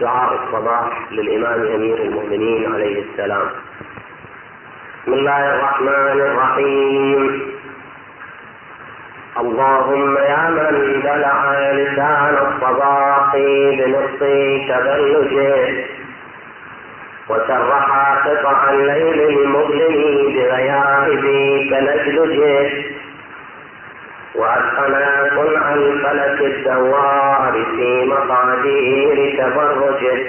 دعاء الصباح للإمام أمير المؤمنين عليه السلام. بسم الله الرحمن الرحيم. اللهم يا من دلع لسان الصباح بنص تبلجه وسرح قطع الليل المظلم بغيائب تلجلجه وأتقن صنع الفلك الدوار في مقادير تبرجه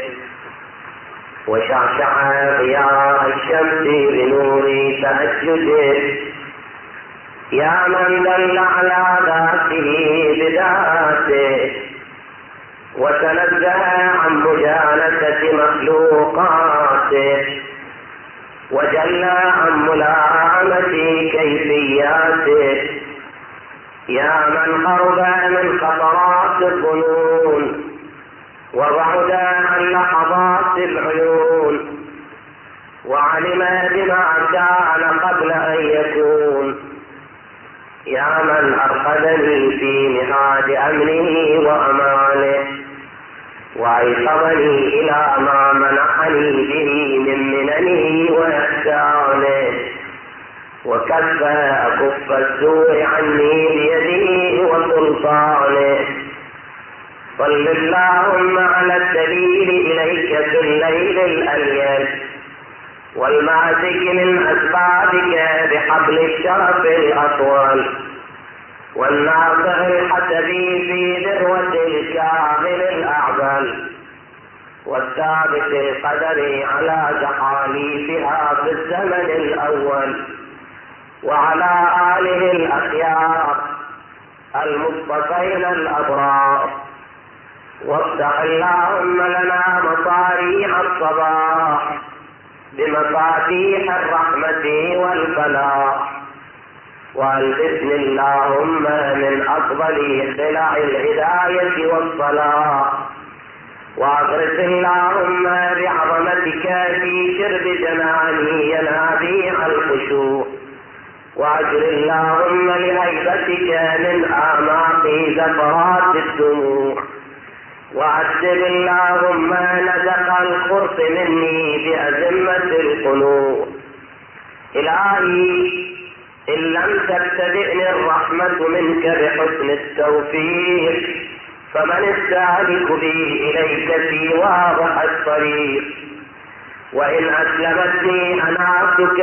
وشعشع ضياء الشمس بنور تأججه يا من دل على ذاته بذاته. وتنزه عن مجالسة مخلوقاته وجلى عن ملائمة كيفياته. يا من قرب من خطرات الظنون وبعد عن لحظات العيون وعلم بما كان قبل أن يكون يا من أرقدني في مهاد أمنه وأمانه وأيقظني إلى ما منحني وكف أكف السوء عني بيده وسلطانه. صل اللهم على الدليل إليك في الليل الأليل والماسك من أسبابك بحبل الشرف الأطول والناصر الحسبي في ذروة الكامل الأعظم والثابت القدر على زحاليفها في الزمن الأول. وعلى آله الأخيار المصطفين الأبرار. وافتح اللهم لنا مصاريح الصباح بمفاتيح الرحمة والفلاح. والبسم اللهم من أفضل خلع الهداية والصلاح. وأغرس اللهم بعظمتك في شرب جناني ينابيع الخشوع. وأجر اللهم لهيبتك من أعماق زفرات الدموع. وعذب اللهم نزق الخرس مني بأزمة القلوب إلهي إن لم تبتدئني الرحمة منك بحسن التوفيق فمن السالك بي إليك في واضح الطريق. وإن أسلمتني أنعتك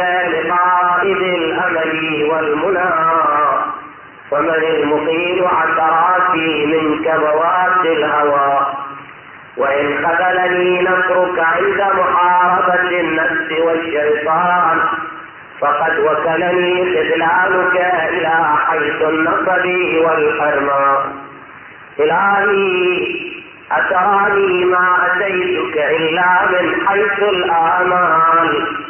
لقائد الأمل والمنى فمن المقيل عثراتي منك بوات الهوى. وإن خذلني نصرك عند محاربة النفس والشيطان فقد وكلني خذلانك إلى حيث النصب والحرمان إلهي أتراني ما أتيتك إلا من حيث الآمال.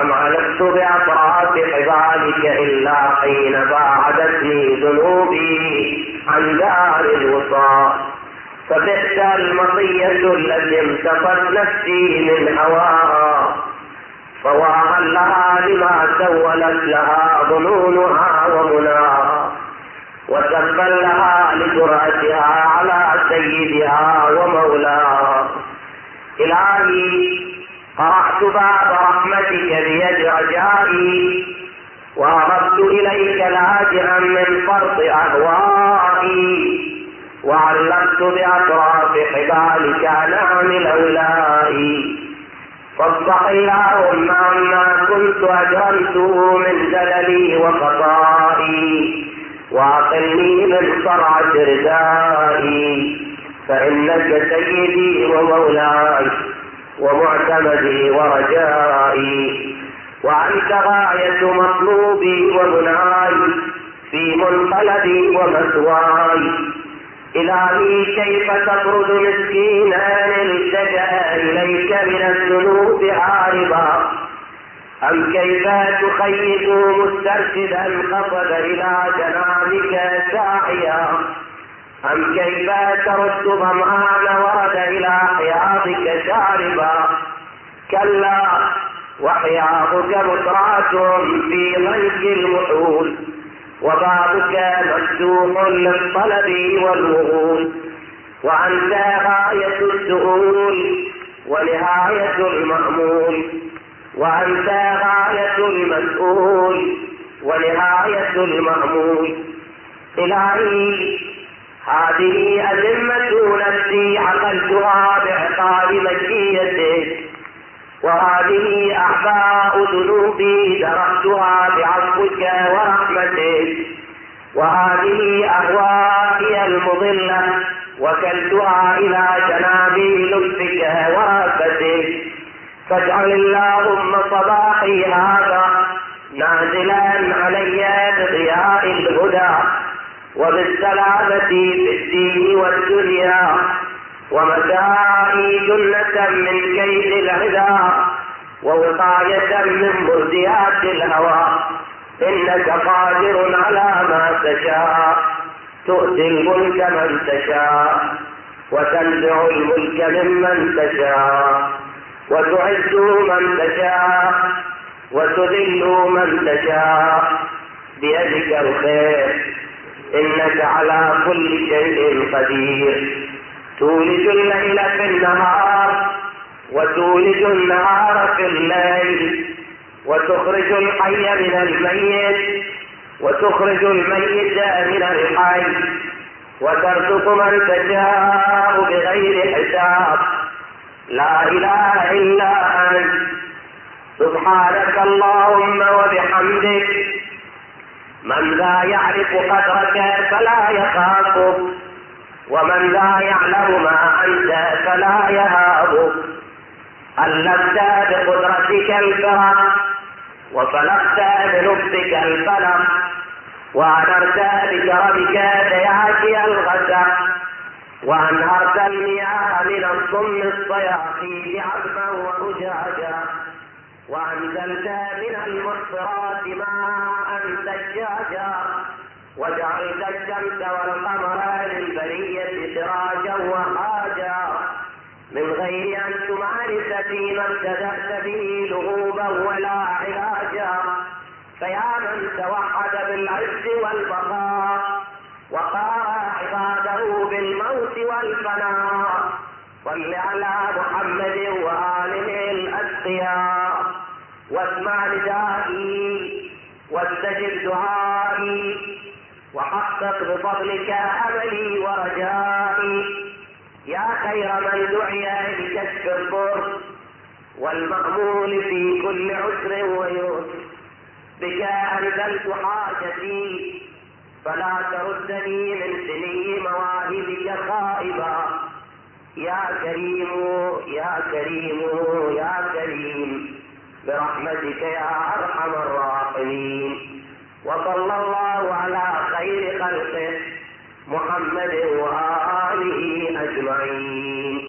أم علقت بأطراف حبالك إلا حين باعدتني ذنوبي عن دار الوصال فبئس المطية التي امتقت نفسي من هواها فواها لها لما سولت لها ظنونها ومناها وتبا لها لجرأتها على سيدها ومولاها إلهي قرأت باب رحمتك بيد رجائي وأردت إليك لاجئا من فرط أهوائي وعلقت بأطراف حبالك نعم الأولائي فاصفح اللهم عما كنت أجرمته من زللي وخطائي. وأقلني من صرعة ردائي فإنك سيدي ومولاي. ومعتمدي ورجائي. وأنت غاية مطلوبي ومناي في منقلبي ومثواي إلهي كيف تطرد مسكينا التجأ إليك من الذنوب هاربا أم كيف تخيف مسترشدا قصد إلى جنابك ساعيا؟ أم كيف ترد ظمآن ورد إلى حياضك شاربا؟ كلا وحياضك مطرات في ضيق المحول وبابك مفتوح للطلب والوغول وأنت غاية السؤول ونهاية المأمول وأنت غاية المسؤول ونهاية المأمول. إلهي هذه أذمة نفسي عقلتها بعقاب مجيتك وهذه أعباء ذنوبي دركتها بعفوك ورحمتك وهذه أهوائي المضلة وكلتها إلى جناب لطفك ورأفتك فاجعل اللهم صباحي هذا نازلا علي بضياء الهدى. وبالسلامة في الدين والدنيا ومسائي جنة من كيد العدا ووقاية من مرضيات الهوى. إنك قادر على ما تشاء. تؤتي الملك من تشاء وتنزع الملك ممن تشاء وتعز من تشاء وتذل من تشاء. بيدك الخير. إنك على كل شيء قدير. تولج الليل في النهار وتولج النهار في الليل وتخرج الحي من الميت وتخرج الميت من الحي وترزق من تشاء بغير حساب. لا إله إلا أنت. سبحانك اللهم وبحمدك من لا يعرف قدرك فلا يخافك ومن لا يعلم ما أنت فلا يهابك ألفت بقدرتك الفرق وفلقت بلطفك الفلق وأنرت بكرمك دياتي الغسق وأنهرت المياه من الصم الصياحي عذبا وأجاجا وأنزلت من المحصرات ماء ثجاجا وجعلت الشمس والقمر للبرية سراجا وهاجا. من غير أن تمارس فيما ابتدأت به لغوبا ولا علاجا. فيا من توحد بالعز والبقاء وقار عباده بالموت والفناء. صل على محمد وآله الأتقياء. واسمع ندائي واستجب دعائي وحقق بفضلك أملي ورجائي. يا خير من دعي لكشف الضر والمأمول في كل عسر ويسر. بك أنزلت حاجتي فلا تردني من سني مواهبك خائبا. يا كريم يا كريم يا كريم. برحمتك يا أرحم الراحمين. وصلى الله على خير خلقه محمد وآله